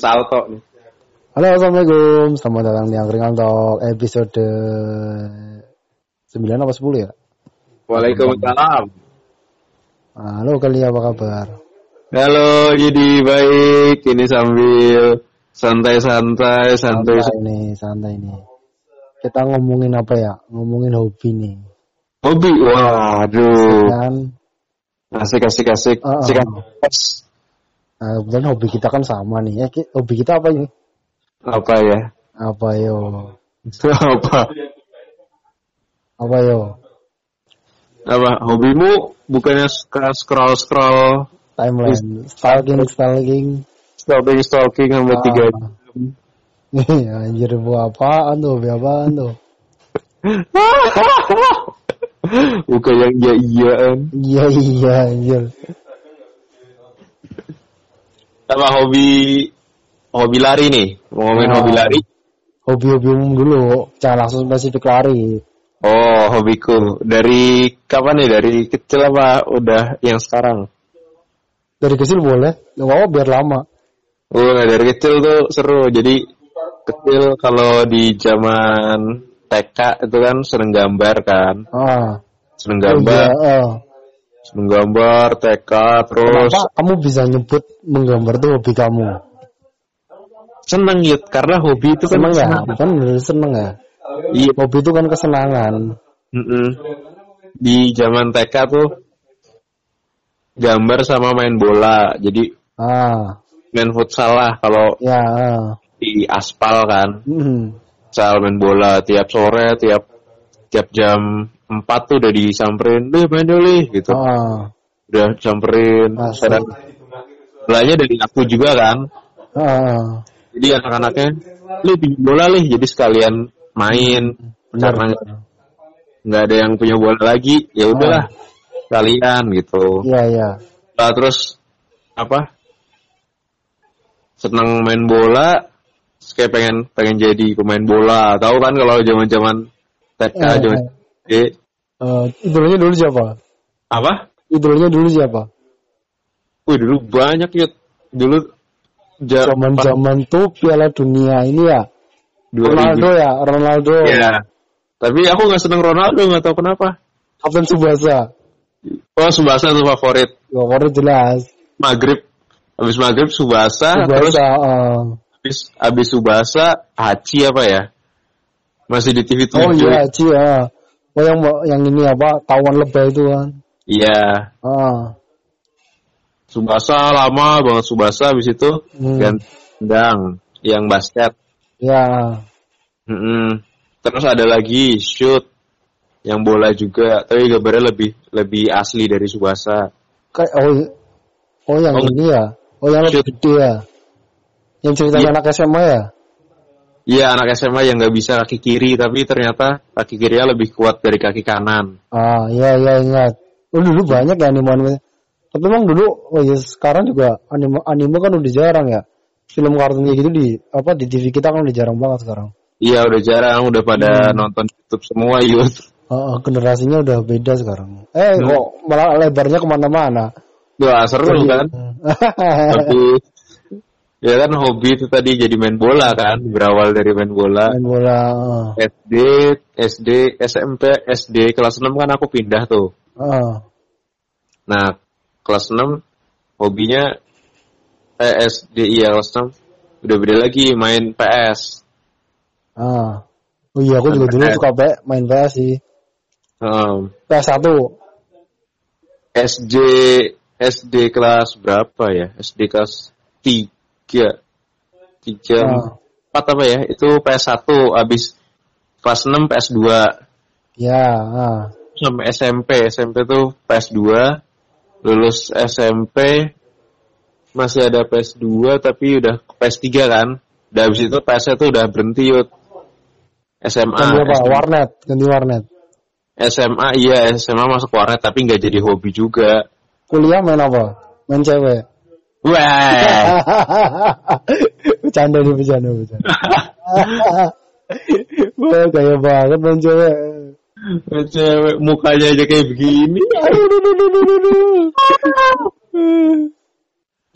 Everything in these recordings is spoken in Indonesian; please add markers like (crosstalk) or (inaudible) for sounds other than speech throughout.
salto nih. Halo, Assalamualaikum. Selamat datang di Angkringan Talk episode 9 apa 10 ya? Waalaikumsalam. Halo, kali apa kabar? Halo, jadi baik. Ini sambil santai-santai, santai. Santai nih, santai nih. Kita ngomongin apa ya? Ngomongin hobi nih. Hobi, waduh. Kan? Asik, asik, asik. Uh-uh. Asik, asik. Nah, kebetulan hobi kita kan sama nih. Ya, hobi kita apa ini? Apa ya? Apa yo? (laughs) Apa? Apa yo? Apa? Hobimu bukannya suka scroll-scroll, Timeline. Stalking, stalking. stalking-stalking sampai Ah. tiga jam. (laughs) Iya, anjir bu apaan tuh? Hobi apaan tuh? (laughs) Bukan yang iya-iyaan. Iya, iya, anjir. Apa hobi hobi lari nih? Mau ngomongin Ah. hobi lari? Hobi-hobi umum dulu. Jangan langsung spesifik lari. Oh, hobiku. Dari kapan nih? Dari kecil apa udah yang sekarang? Dari kecil boleh. Gak apa-apa biar lama. Oh, dari kecil tuh seru. Jadi kecil kalau di zaman TK itu kan seneng gambar kan. Ah. Seneng Oh, gambar, iya, ah. Seneng gambar, TK terus Kenapa kamu bisa nyebut menggambar itu hobi kamu? seneng gitu karena hobi itu kan Seneng ya? seneng. Kan bener seneng ya? Iya. Hobi itu kan kesenangan. mm-mm. Di zaman TK tuh gambar sama main bola. Jadi Ah, main futsal lah kalau ya. ah. di aspal kan. Hmm. Futsal main bola tiap sore, tiap tiap jam 4 tuh udah disamperin, "Deh main dulu nih," gitu. Ah, Udah samperin. Asik. Saya bolanya dari aku juga kan. ah. Jadi anak-anaknya, "Lu pinjam bola nih." Jadi sekalian main Benar. karena nggak ada yang punya bola lagi, ya udahlah. Kalian gitu. Iya, iya. Nah, terus apa? Senang main bola, kayak pengen pengen jadi pemain bola. Tahu kan kalau zaman-zaman TK, Eh, zaman eh, Eh, idolanya dulu siapa? apa? Idolanya dulu siapa? Wih dulu banyak ya. Dulu ja- Zaman-zaman tuh Piala Dunia ini ya. 2000. Ronaldo ya, Ronaldo. Iya. Tapi aku nggak seneng Ronaldo, nggak tahu kenapa. Kapten Subasa. Oh, Subasa tuh favorit. Favorit jelas. Maghrib. Habis maghrib Subasa, terus Subasa. ah. habis habis Subasa Haji apa ya? Masih di TV 7. Oh iya, Ci ya. Oh yang yang ini apa? Tawan lebay itu kan. Iya. Ah. Subasa lama banget Subasa habis itu Hmm. ganti tendang yang basket. Ya. Mm-mm. Terus ada lagi shoot yang bola juga, tapi gambarnya lebih lebih asli dari Subasa. Kayak oh oh yang Oh. ini ya. Oh yang lebih Shoot. gede ya. Yang ceritanya Iya. anak SMA ya. Iya anak SMA yang nggak bisa kaki kiri, tapi ternyata kaki kirinya lebih kuat dari kaki kanan. Ah, iya iya ingat. Oh dulu banyak ya anime anime. Tapi emang dulu oh ya sekarang juga anime anime kan udah jarang ya. Film kartun kayak gitu di apa di TV kita kan udah jarang banget sekarang. Iya udah jarang, udah pada Hmm. nonton YouTube semua (laughs) youth. Ah, generasinya udah beda sekarang. Eh Hmm. kok malah lebarnya ke mana-mana. Wah seru Jadi- kan? (laughs) Tapi ya kan hobi itu tadi jadi main bola kan, berawal dari main bola. Main bola. SD, SD, SMP, SD kelas 6 kan aku pindah tuh. Ah. Nah, kelas 6 hobinya eh, SD iya kelas 6 udah beda lagi main PS. Ah. Oh iya, aku juga dulu PS. suka main PS sih. Um, PS1. SD SD kelas berapa ya? SD kelas 3 3 Ah. 4 apa ya? Itu PS1 habis kelas 6 PS2 Ya, ah. sampai SMP. SMP tuh PS2 lulus SMP masih ada PS2 tapi udah PS3 kan. Udah habis itu PS tuh udah berhenti yut. SMA. Ganti apa? SMA. Warnet, ganti warnet. SMA iya SMA masuk warnet tapi nggak jadi hobi juga. Kuliah main apa? Main cewek. Wah. (laughs) bercanda nih, bercanda, bercanda. (laughs) Wah, gaya banget main cewek. Cewek mukanya aja kayak begini. (laughs)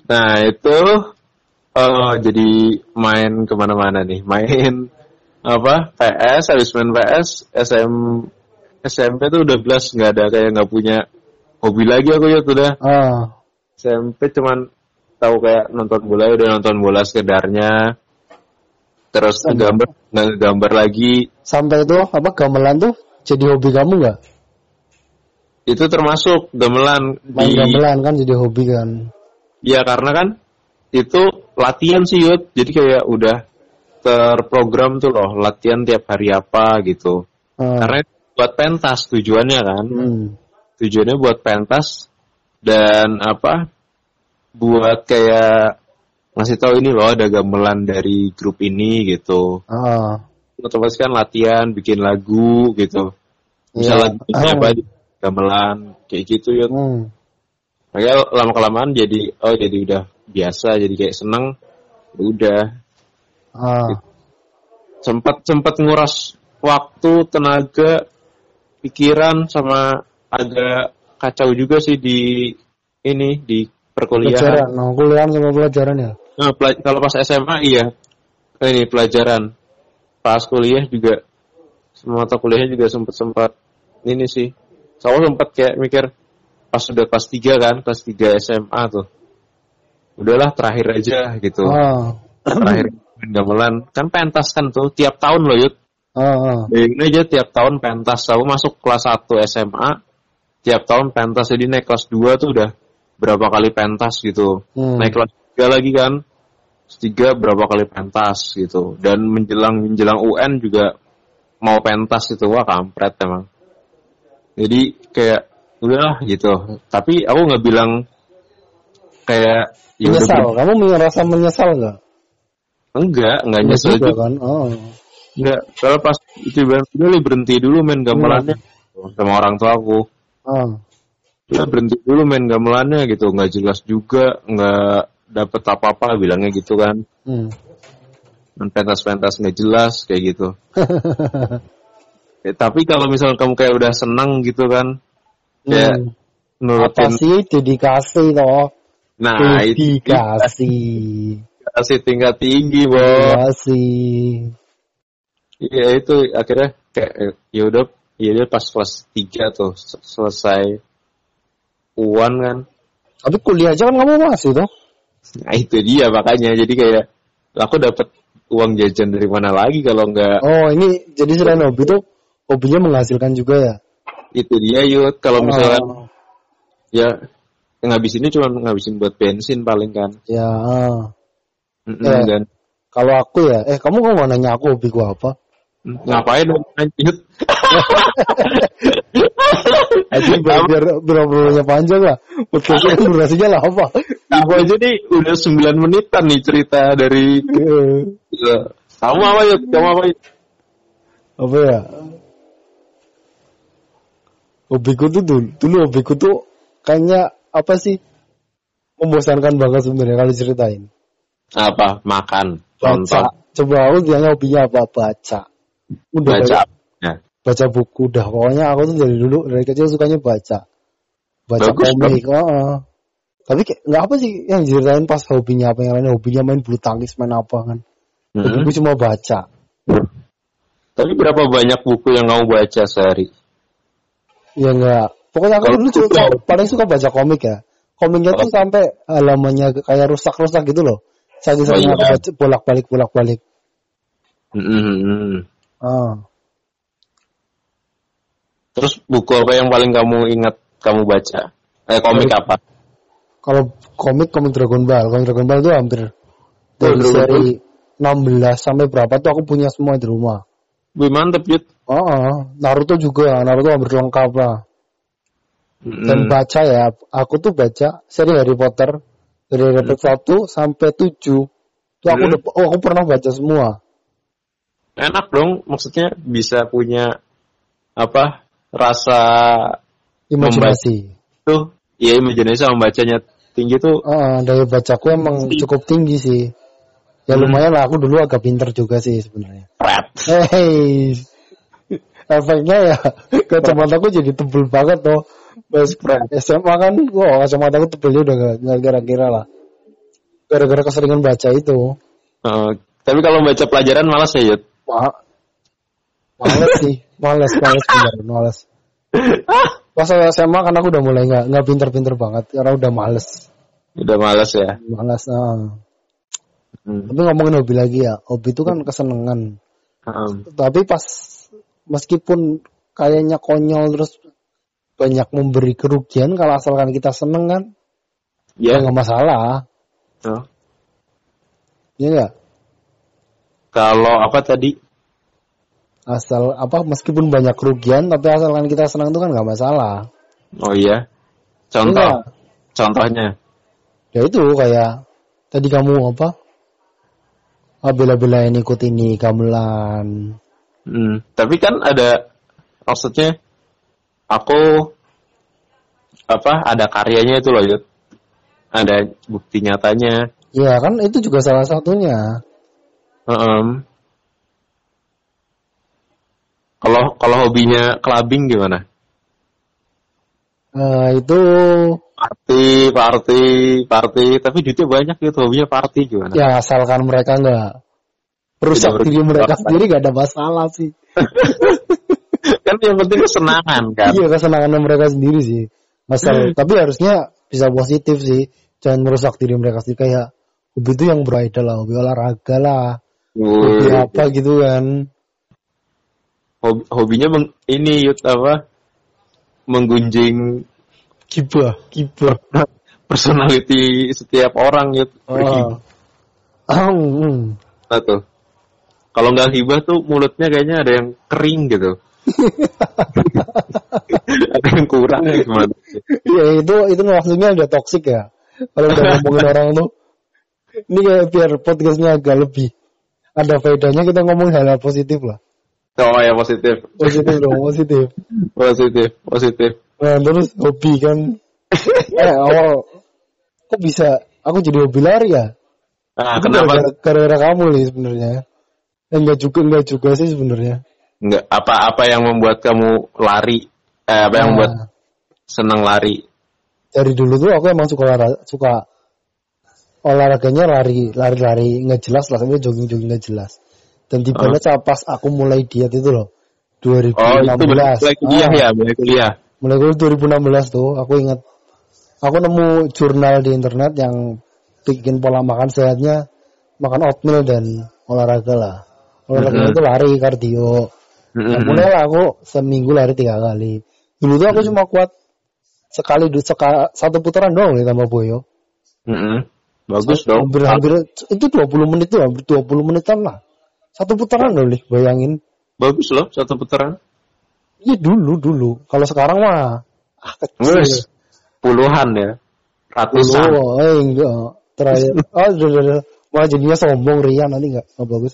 Nah itu Oh, jadi main ke mana-mana nih, main apa PS, habis main PS, SM, SMP tuh udah belas nggak ada kayak nggak punya hobi lagi aku ya udah. Ah, SMP cuman tahu kayak nonton bola udah nonton bola sekedarnya. Terus gambar nggak gambar lagi. sampai itu apa gamelan tuh jadi hobi kamu nggak? Itu termasuk gamelan Main di gamelan kan jadi hobi kan? Ya karena kan itu latihan sih Yud. Jadi kayak udah terprogram tuh loh latihan tiap hari apa gitu. Ah, Karena buat pentas tujuannya kan. hmm. Tujuannya buat pentas dan apa? Buat kayak ngasih tahu ini loh ada gamelan dari grup ini gitu. Ah, Otomatis kan latihan, bikin lagu gitu. Bisa Iya. lagunya apa gamelan kayak gitu ya. hmm. Makanya lama kelamaan jadi oh jadi udah biasa jadi kayak seneng udah Ah, sempat sempat nguras waktu tenaga pikiran sama agak kacau juga sih di ini di perkuliahan. Pelajaran, nah, kuliah sama pelajaran ya? nah, pela- kalau pas SMA iya. Ini pelajaran. Pas kuliah juga semua mata kuliahnya juga sempat sempat ini sih. Saya sempat kayak mikir pas sudah kelas 3 kan kelas 3 SMA tuh. Udahlah terakhir aja gitu. Ah, terakhir gamelan. Kan pentas kan tuh tiap tahun loh yud. Ah, ah. bayangin aja tiap tahun pentas. Aku masuk kelas 1 SMA tiap tahun pentas. Jadi naik kelas 2 tuh udah berapa kali pentas gitu. Hmm. naik kelas 3 lagi kan. 3 berapa kali pentas gitu. Dan menjelang menjelang UN juga mau pentas itu wah kampret emang. Jadi kayak udahlah gitu. Tapi aku nggak bilang kayak ya Menyesal, ber- kamu merasa menyesal nggak? enggak enggak Iya nyesel juga juga. kan? Oh. Enggak, kalau pas itu udah li berhenti dulu main gamelannya sama orang tua aku. Ah, Udah berhenti dulu main gamelannya gitu, nggak jelas juga, nggak dapet apa-apa bilangnya gitu kan. hmm. Main pentas-pentas nggak jelas kayak gitu. Eh, (laughs) tapi kalau misalnya kamu kayak udah senang gitu kan, Hmm. nurutin, Apa sih nah itu Dedikasi. kasih tingkat tinggi, Iya. Bo. Dedikasi. Iya itu akhirnya kayak eh, ya udah ya udah pas kelas 3 tuh se- selesai uan kan. Tapi kuliah aja kan kamu masih toh? Nah itu dia makanya jadi kayak aku dapat uang jajan dari mana lagi kalau nggak Oh ini jadi selain hobi tuh hobinya menghasilkan juga ya? itu dia yuk kalau misalnya Oh, ya ngabisinnya cuma ngabisin buat bensin paling kan ya. ah. Mm-mm, Eh. dan Kalau aku ya, eh kamu kok nggak nanya aku hobi gua apa? Ngapain lanjut (laughs) Aja biar, obrolannya panjang lah. Podcastnya durasinya lah apa? aku aja nih udah 9 menitan nih cerita dari kamu apa yuk kamu apa yuk apa ya? Hobiku tuh dulu, dulu hobiku tuh kayaknya apa sih? Membosankan banget sebenarnya kalau ceritain. apa makan Baca. Coba aku tanya hobinya apa? Baca. Udah baca ya. baca buku dah. Pokoknya aku tuh dari dulu dari kecil sukanya baca. Baca Bagus, komik. oh. Tapi kayak nggak apa sih yang ceritain pas hobinya apa yang lain hobinya main bulu tangkis main apa kan. Mm-mm. Hobiku cuma baca. tapi berapa banyak buku yang kamu baca sehari Ya enggak. Pokoknya aku dulu suka, paling suka baca komik ya. Komiknya tuh Oh. sampai halamannya kayak rusak-rusak gitu loh. Saya Oh, sering iya. aku bolak-balik bolak-balik. Mm-mm. Ah. Terus buku apa yang paling kamu ingat kamu baca? Eh komik Komik. apa? Kalau komik komik Dragon Ball, komik Dragon Ball tuh hampir dari Dragon seri 16 sampai berapa tuh aku punya semua di rumah. Wih mantep Yud. Oh, Naruto juga, Naruto hampir lengkap lah. Dan Mm. baca ya, aku tuh baca seri Harry Potter dari Harry Potter 1 sampai 7. Tuh aku Hmm. udah, oh, aku pernah baca semua. Enak dong, maksudnya bisa punya apa rasa Imajinasi. tuh, ya imajinasi sama bacanya tinggi tuh. Ah, daya bacaku emang cukup tinggi sih. Ya Hmm. lumayan lah, aku dulu agak pinter juga sih sebenarnya. Hey, efeknya ya kacamataku jadi tebel banget tuh. Pas SMA kan, wah kacamataku tebelnya udah gak, gak kira-kira lah. gara-gara keseringan baca itu. Eh, tapi kalau baca pelajaran malas ya Yud. Ma males sih, males, males bener, males. Pas saya SMA kan aku udah mulai nggak nggak pinter-pinter banget karena udah males, Udah malas ya. males. ah. Hmm. Tapi ngomongin hobi lagi ya, hobi itu kan kesenangan. Um, Tapi pas meskipun kayaknya konyol terus banyak memberi kerugian kalau asalkan kita seneng kan, ya ya. nggak masalah, Oh. ya nggak? Kalau apa tadi? Asal apa meskipun banyak kerugian tapi asalkan kita senang itu kan nggak masalah. Oh iya. Contoh. Iya. Contohnya. Ya itu kayak tadi kamu apa? Ah, bela-belain ikut ini gamelan. Hmm. Tapi kan ada maksudnya aku apa ada karyanya itu loh Yud. Ada bukti nyatanya. Ya kan itu juga salah satunya. Heem. Kalau kalau hobinya clubbing gimana? Eh, itu Party, party, party. Tapi duitnya banyak gitu. Hobinya party gimana? ya asalkan mereka nggak Tidak diri mereka sendiri gak ada masalah sih. (laughs) kan yang penting kesenangan kan. Iya kesenangan mereka sendiri sih. Asal tapi harusnya bisa positif sih. Jangan merusak diri mereka sendiri kayak hobi itu yang berbeda lah, hobi olahraga lah, hobi apa gitu kan. Hobi- hobinya meng- ini Yud apa? Menggunjing Gibah, (laughs) gibah. personality setiap orang Yud. Oh. Hmm. Nah, tuh. Kalau nggak hibah tuh mulutnya kayaknya ada yang kering gitu. (laughs) ada yang kurang ya gimana? Ya itu itu maksudnya udah toksik ya. Kalau udah ngomongin (laughs) orang tuh. Ini kayak biar podcastnya agak lebih ada faedahnya kita ngomong hal-hal positif lah. Oh ya positif, Positif dong, positif. (laughs) positif, positif. Nah, terus hobi kan. (laughs) Eh awal kok bisa aku jadi hobi lari ya? Ah Itu kenapa? gara-gara- Gara-gara kamu nih sebenarnya. Eh, Enggak juga enggak juga sih sebenarnya. Nggak apa apa yang membuat kamu lari? Eh, apa yang Nah, membuat senang lari? dari dulu tuh aku emang suka olahraga, suka olahraganya lari, lari-lari nggak jelas lah, sampai jogging-jogging nggak jelas. Dan tiba-tiba saat pas aku mulai diet itu loh, 2016. Oh itu mulai kuliah Ah, ya, mulai kuliah. Mulai kuliah 2016 tuh, aku ingat, aku nemu jurnal di internet yang bikin pola makan sehatnya makan oatmeal dan olahraga lah. Olahraga Mhm. itu lari, kardio. Nah, Mm-mm. mulai lah aku seminggu lari tiga kali. Dulu tuh aku cuma kuat sekali du- seka- satu putaran doang nih tambah boyo. Mm-mm. Bagus dong. Hampir, hampir itu 20 menit tuh hampir 20 menitan lah. Satu putaran loh nih, bayangin. Bagus loh satu putaran. Iya dulu dulu. Kalau sekarang mah ah kecil. Puluhan ya, ratusan. Dulu, eh enggak. Terakhir. Oh, (laughs) udah. Malah jadinya sombong Rian nanti enggak, enggak bagus.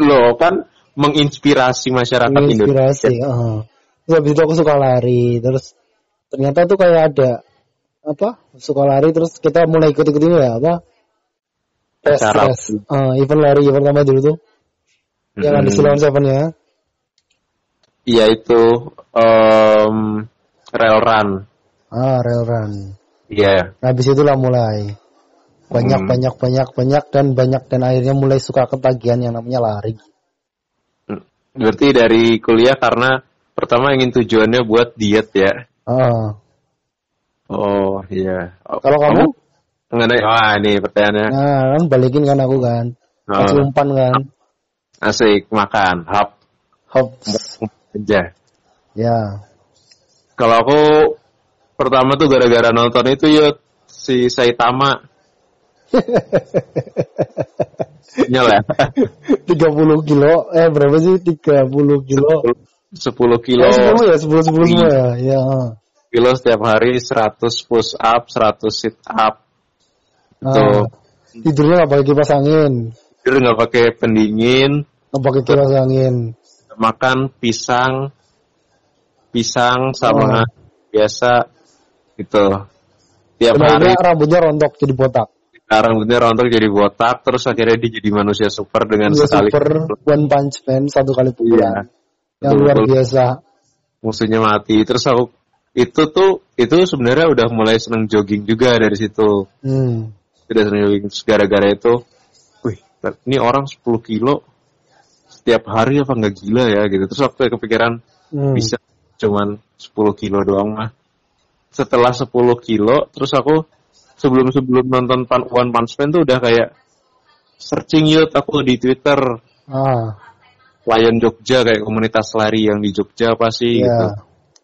Loh kan menginspirasi masyarakat Indonesia. Inspirasi. heeh. Terus habis itu aku suka lari. Terus ternyata tuh kayak ada apa? Suka lari terus kita mulai ikut-ikut ini ya apa? Tes, tes. Eh, event lari yang pertama dulu tuh. Yang ada. Silon Seven ya. Iya itu em, rail run. Ah, rail run. Iya. Nah, habis itulah mulai banyak Hmm. banyak banyak banyak dan banyak dan akhirnya mulai suka ketagihan yang namanya lari. Berarti dari kuliah karena pertama ingin tujuannya buat diet ya. Ah. Oh iya. Oh, Kalau kamu? Mengenai wah ini pertanyaannya Nah, kan balikin kan aku kan. Oh. Kasih umpan kan. asik makan hap Hop. aja. Ya. Kalau aku pertama tuh gara-gara nonton itu yuk si Saitama. (laughs) Nyel ya. 30 kilo. Eh, berapa sih? 30 kilo. 10 kilo, Oh, 10 ya? 10 10 semua ya. Ya. Kilo setiap hari 100 push up, 100 sit up. Ah. Tuh. Tidurnya nggak pakai kipas angin. Tidur nggak pakai pendingin, Nggak pakai kipas angin. makan pisang, pisang sama Oh. biasa gitu. Tiap Dan hari rambutnya rontok jadi botak. sekarang bener rontok jadi botak, terus akhirnya dia jadi manusia super dengan Dia sekali super one punch man satu kali pukulan. Yang luar biasa. musuhnya mati. Terus aku itu tuh itu sebenarnya udah mulai seneng jogging juga dari situ. Hmm. udah sering jogging gara-gara itu wih ini orang 10 kilo setiap hari apa nggak gila ya gitu terus waktu kepikiran Hmm. bisa cuman 10 kilo doang mah setelah 10 kilo terus aku sebelum sebelum nonton Pan One Punch Man tuh udah kayak searching yuk aku di Twitter Ah, Lion Jogja kayak komunitas lari yang di Jogja apa sih Iya. gitu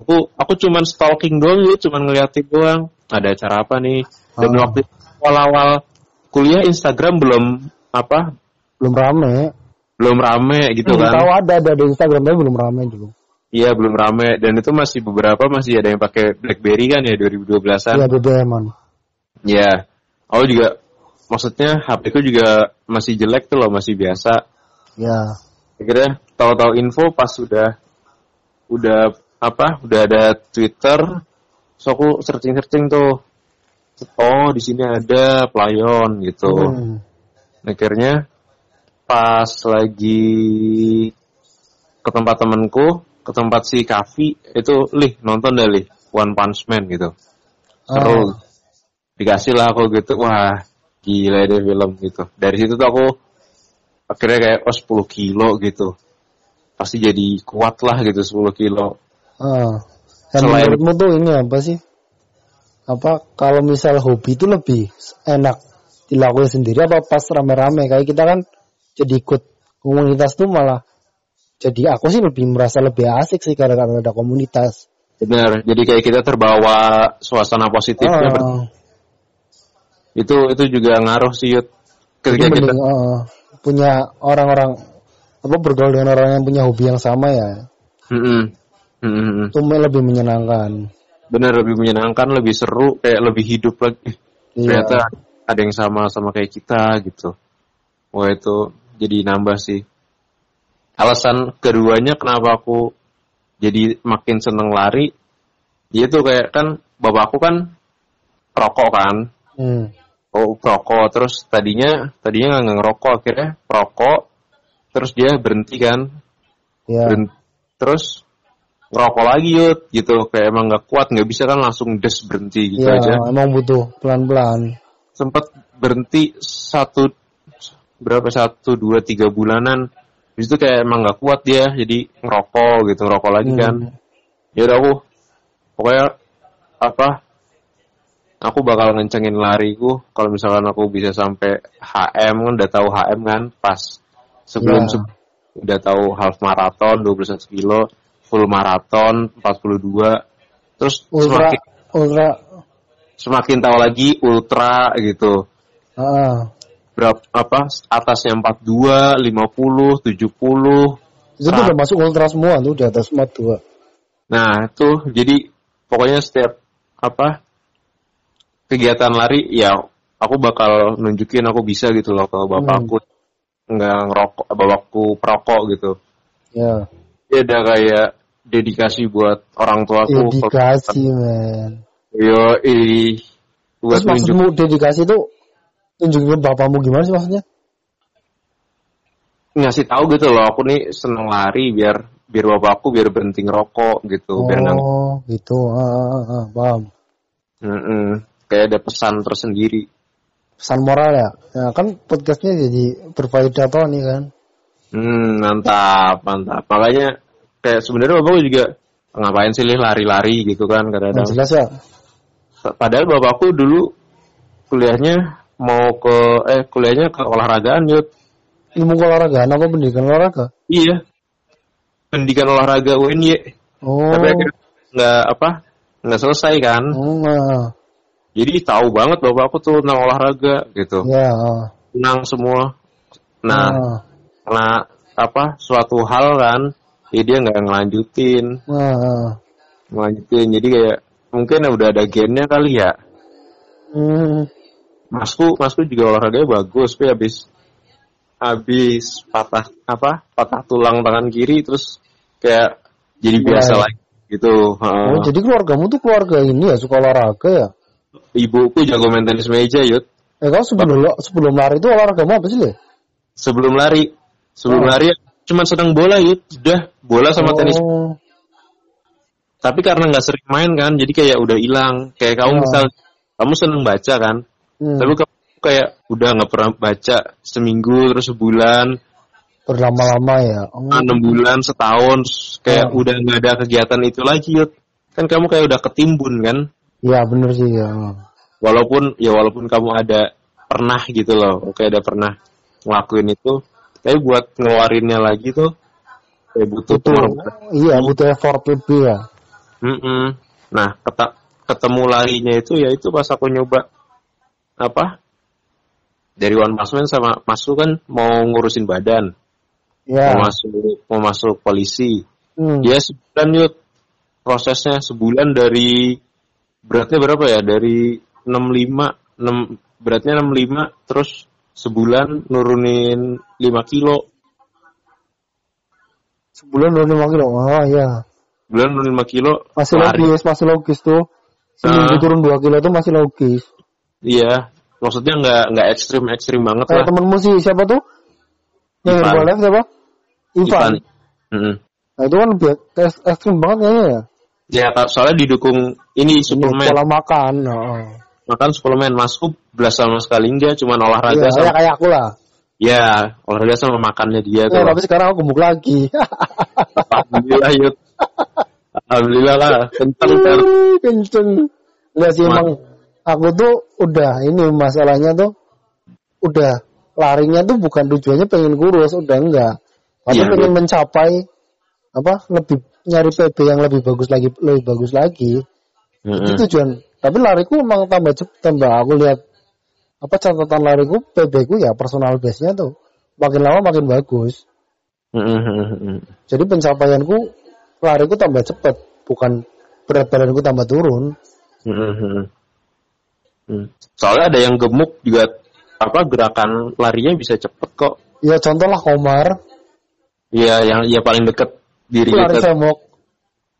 aku aku cuman stalking doang gitu cuman ngeliatin doang ada acara apa nih dan Ah. waktu awal-awal kuliah Instagram belum apa belum rame. belum rame gitu Belum kan tahu ada ada di Instagram tapi belum rame dulu. Iya belum rame dan itu masih beberapa masih ada yang pakai BlackBerry kan ya 2012-an. Iya BBM-an. Iya. Aku juga maksudnya HP ku juga masih jelek tuh loh, masih biasa. Ya. Akhirnya tahu-tahu info pas udah udah apa? Udah ada Twitter. So aku searching-searching tuh. Oh, di sini ada Playon gitu. Hmm. Akhirnya pas lagi ke tempat temanku, ke tempat si Kavi itu lih nonton dah lih One Punch Man gitu. Seru. Ah. Dikasih lah aku gitu. Wah, gila deh film gitu. Dari situ tuh aku akhirnya kayak oh 10 kilo gitu. Pasti jadi kuat lah gitu 10 kilo. Dan Selain- menurutmu tuh ini apa sih? Apa kalau misal hobi itu lebih enak dilakuin sendiri apa pas rame-rame kayak kita kan jadi ikut komunitas tuh malah jadi aku sih lebih merasa lebih asik sih gara-gara ada komunitas. Bener. Jadi kayak kita terbawa suasana positifnya. ber- Ah, Itu itu juga ngaruh sih Yud. Ketika kita mending, ah, punya orang-orang apa bergaul dengan orang yang punya hobi yang sama ya Mm-mm. Mm-mm. itu lebih menyenangkan. bener lebih menyenangkan, lebih seru, kayak lebih hidup lagi. Iya. Ternyata ada yang sama sama kayak kita gitu. Wah itu jadi nambah sih. Alasan keduanya kenapa aku jadi makin seneng lari, dia tuh kayak kan bapakku kan rokok kan, Hmm. oh rokok terus tadinya tadinya nggak ngerokok akhirnya rokok terus dia berhenti kan Ya. Berhenti- terus ngerokok lagi yud gitu kayak emang nggak kuat nggak bisa kan langsung des berhenti gitu Ya, aja emang butuh pelan-pelan. sempat berhenti satu berapa satu dua tiga bulanan Habis itu kayak emang nggak kuat dia jadi ngerokok gitu ngerokok lagi kan Hmm. ya udah aku pokoknya apa aku bakal ngencengin lariku kalau misalkan aku bisa sampai HM kan udah tahu HM kan pas sebelum Ya. se- udah tahu half marathon 21 kilo full marathon 42 terus Ultra, semakin ultra, semakin tahu lagi ultra gitu. Ah, berapa apa atasnya 42 50 70 itu tuh udah masuk ultra semua tuh di atas mat dua. Nah, itu jadi pokoknya setiap apa kegiatan lari ya aku bakal nunjukin aku bisa gitu loh kalau bapakku nggak ngerokok, bapakku perokok gitu. Ya, Dia ada kayak dedikasi buat orang tuaku. dedikasi men. Yo, ih, buat Terus maksudmu dedikasi itu tunjukin ke bapakmu gimana sih maksudnya? ngasih tahu gitu loh aku nih seneng lari biar biar bapakku biar berhenti ngerokok gitu biar nggak Oh, gitu. Ah, ah, ah, ah, paham. Mm-mm. kayak ada pesan tersendiri Pesan moral ya. Ya kan podcastnya jadi berfaedah toh nih kan. Hmm, mantap, mantap. Makanya kayak sebenarnya bapakku juga ngapain sih lari-lari gitu kan kadang-kadang. jelas ya. Padahal bapakku dulu kuliahnya mau ke eh kuliahnya ke olahragaan yuk. Ilmu olahraga, apa pendidikan olahraga? Iya. Pendidikan olahraga UNY. Oh, Tapi akhirnya nggak apa nggak selesai kan. oh, ah. Jadi tahu banget bapakku tuh tentang olahraga gitu. ya. ah. Tenang semua. Nah, Ah, karena apa suatu hal kan, ya dia nggak ngelanjutin. ah, ah. melanjutin jadi kayak mungkin udah ada gennya kali ya Hmm, masku masku juga olahraganya bagus tapi habis habis patah apa patah tulang tangan kiri terus kayak jadi Mulai. biasa lagi gitu Heeh. Oh, jadi keluargamu tuh keluarga ini ya suka olahraga ya? ibuku jago main tenis meja yud Eh, kau sebelum sebelum lari itu olahragamu apa sih le? sebelum lari sebelum Oh. lari cuman sedang bola yud sudah bola sama tenis Oh, tapi karena nggak sering main kan jadi kayak udah hilang kayak kamu Oh. misal kamu seneng baca kan hmm. Lalu kamu kayak udah nggak pernah baca seminggu terus sebulan Berlama-lama ya. Oh, enam bulan setahun kayak Oh. udah nggak ada kegiatan itu lagi Yud. kan kamu kayak udah ketimbun kan Iya bener sih ya. walaupun ya walaupun kamu ada pernah gitu loh oke ada pernah ngelakuin itu tapi buat ngeluarinnya lagi tuh kayak butuh Butuh, pengorbanan. iya butuh effort lebih ya. Mm-mm. nah keta- ketemu larinya itu ya itu pas aku nyoba apa dari One Punch Man sama Masu kan mau ngurusin badan Ya. mau masuk mau masuk polisi Hmm. dia sebulan yuk prosesnya sebulan dari beratnya berapa ya dari 65 6 beratnya 65 terus sebulan nurunin 5 kilo Sebulan udah 5 kilo. Oh iya. bulan nurunin 5 kilo Masih lari. logis, masih logis tuh. Seminggu Ah. turun 2 kilo tuh masih logis. iya maksudnya nggak nggak ekstrim ekstrim banget Kayak lah temenmu sih siapa tuh? Yang Ivan. Herbalife siapa? Ivan. Mm-mm. Nah itu kan lebih ek- ekstrim banget kayaknya ya. ya soalnya didukung ini suplemen Pola makan. Oh. makan suplemen masuk belas sama sekali enggak cuma olahraga Iya, sama kayak aku lah. Ya olahraga sama makannya dia Ya, tuh tapi sekarang aku gemuk lagi. alhamdulillah yuk alhamdulillah lah kenceng kan Kenceng. Enggak sih emang aku tuh udah ini masalahnya tuh udah larinya tuh bukan tujuannya pengen kurus, udah enggak. Tapi Iya, pengen mencapai apa lebih nyari PB yang lebih bagus lagi lebih bagus lagi. Mm-mm. Itu tujuan. Tapi lariku emang tambah cepet tambah aku lihat apa catatan lariku PB ku ya personal base-nya tuh makin lama makin bagus. Mm-mm. Jadi pencapaianku lariku tambah cepet, bukan berat badanku tambah turun. Mm-mm. Mm. soalnya ada yang gemuk juga apa gerakan larinya bisa cepet kok Ya contoh lah Komar, Iya yang ya paling deket diri lari kita semok.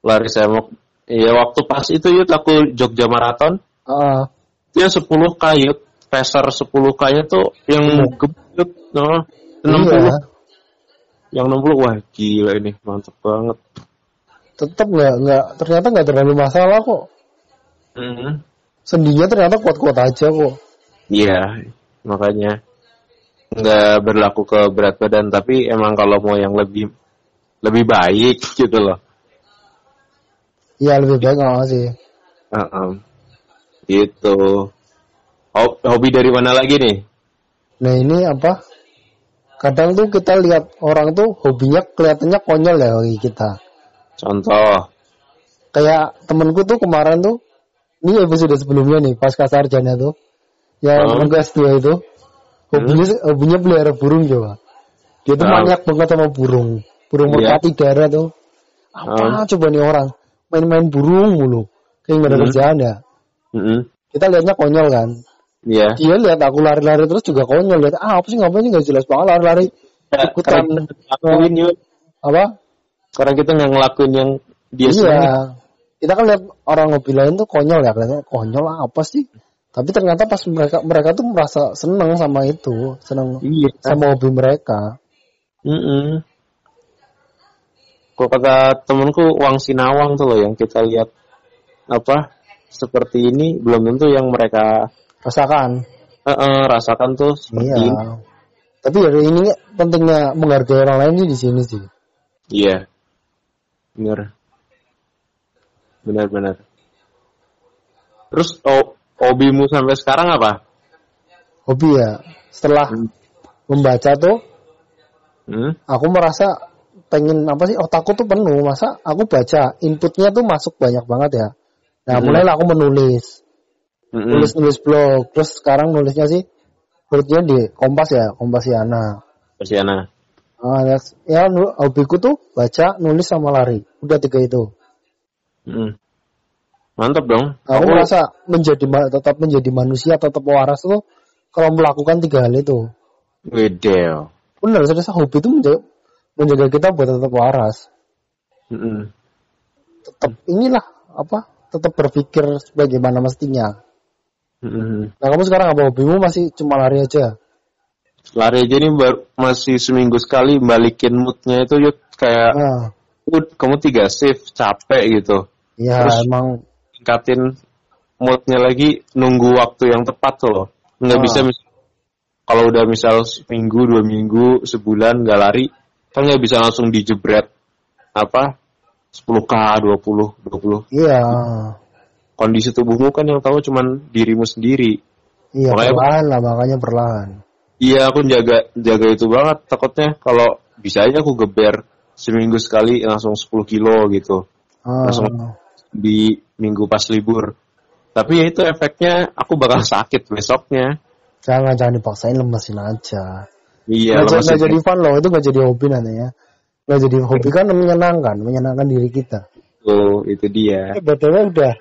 lari semok Iya waktu pas itu yuk aku Jogja Marathon Ah, dia 10 k yuk peser 10 k nya tuh yang Gemuk. gemuk no, 60 iya, yang 60 wah gila ini mantep banget tetap nggak nggak ternyata nggak terlalu masalah kok. Mm. Sendinya ternyata kuat-kuat aja kok. Iya, makanya nggak berlaku ke berat badan, tapi emang kalau mau yang lebih lebih baik (laughs) gitu loh. Iya lebih baik nggak sih. Heeh. Gitu. Hob- Hobi dari mana lagi nih? Nah ini apa? Kadang tuh kita lihat orang tuh hobinya kelihatannya konyol ya bagi kita. Contoh. Kayak temenku tuh kemarin tuh, ini episode sebelumnya nih, pas sarjana tuh, yang Hmm. ngegas dua itu, hobinya hobinya pelihara burung coba. Dia tuh Hmm. maniak banget sama burung, burung Iya. merpati daerah tuh. Apa Hmm. coba nih orang main-main burung mulu, kayak nggak ada Hmm. kerjaan ya. Mm-mm. Kita lihatnya konyol kan. Iya. Dia lihat aku lari-lari terus juga konyol lihat ah apa sih ngapain sih nggak jelas banget lari-lari Ya, ikutan yuk. apa Karena kita nggak ngelakuin yang dia iya kita kan lihat orang hobi lain tuh konyol ya kelihatannya konyol lah apa sih tapi ternyata pas mereka mereka tuh merasa seneng sama itu seneng Iya. sama hobi mereka Mm-mm. Kok kata temenku Wang Sinawang tuh loh yang kita lihat apa seperti ini belum tentu yang mereka rasakan eh, eh, rasakan tuh seperti ini. iya tapi dari ini pentingnya menghargai orang lain sih di sini sih Iya. Bener. Benar-benar. Terus oh, hobimu sampai sekarang apa? hobi ya setelah Hmm. membaca tuh Hmm? aku merasa pengen apa sih otakku tuh penuh masa aku baca inputnya tuh masuk banyak banget ya nah Hmm. mulailah aku menulis Nulis nulis blog terus sekarang nulisnya sih nulisnya di Kompas ya Kompasiana Persiana. ah, ya nu- hobiku tuh baca nulis sama lari udah tiga itu Mm. Mantap dong. aku merasa menjadi tetap menjadi manusia tetap waras tuh kalau melakukan tiga hal itu Wedel. benar serius hobi itu menjaga, menjaga kita buat tetap waras Mm-mm. tetap inilah apa tetap berpikir sebagaimana mestinya Mm-mm. nah kamu sekarang apa hobimu masih cuma lari aja Lari aja nih baru masih seminggu sekali balikin moodnya itu yuk kayak nah "Ud, kamu tiga shift capek gitu. ya Terus- emang Tingkatin moodnya lagi nunggu waktu yang tepat tuh loh. Nggak Ah. bisa kalau udah misal seminggu, dua minggu, sebulan nggak lari, kan nggak bisa langsung dijebret apa 10k, 20, 20. Iya. Kondisi tubuhmu kan yang tahu cuman dirimu sendiri. Iya, Makanya- perlahan lah makanya perlahan. Iya, aku jaga jaga itu banget. Takutnya kalau bisa aja aku geber seminggu sekali langsung 10 kilo gitu Ah, Langsung. di minggu pas libur. Tapi ya itu efeknya aku bakal sakit besoknya. jangan jangan dipaksain lemesin aja. Iya, nggak jadi, lemes nggak itu. jadi fun loh, itu nggak jadi hobi nantinya. Nggak jadi hobi kan menyenangkan, menyenangkan diri kita. Tuh, itu dia. Eh, btw udah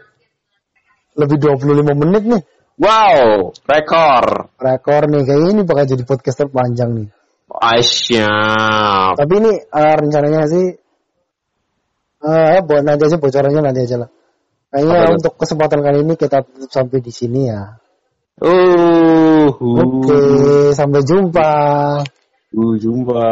lebih 25 menit nih. Wow, rekor. Rekor nih, kayak ini bakal jadi podcast terpanjang nih. Ah, siap. Tapi ini eh, rencananya sih eh buat nanti aja bocorannya nanti aja lah. Kayaknya Apa untuk kesempatan kali ini kita tutup sampai di sini ya. Uh, Oke, sampai jumpa. uh, jumpa.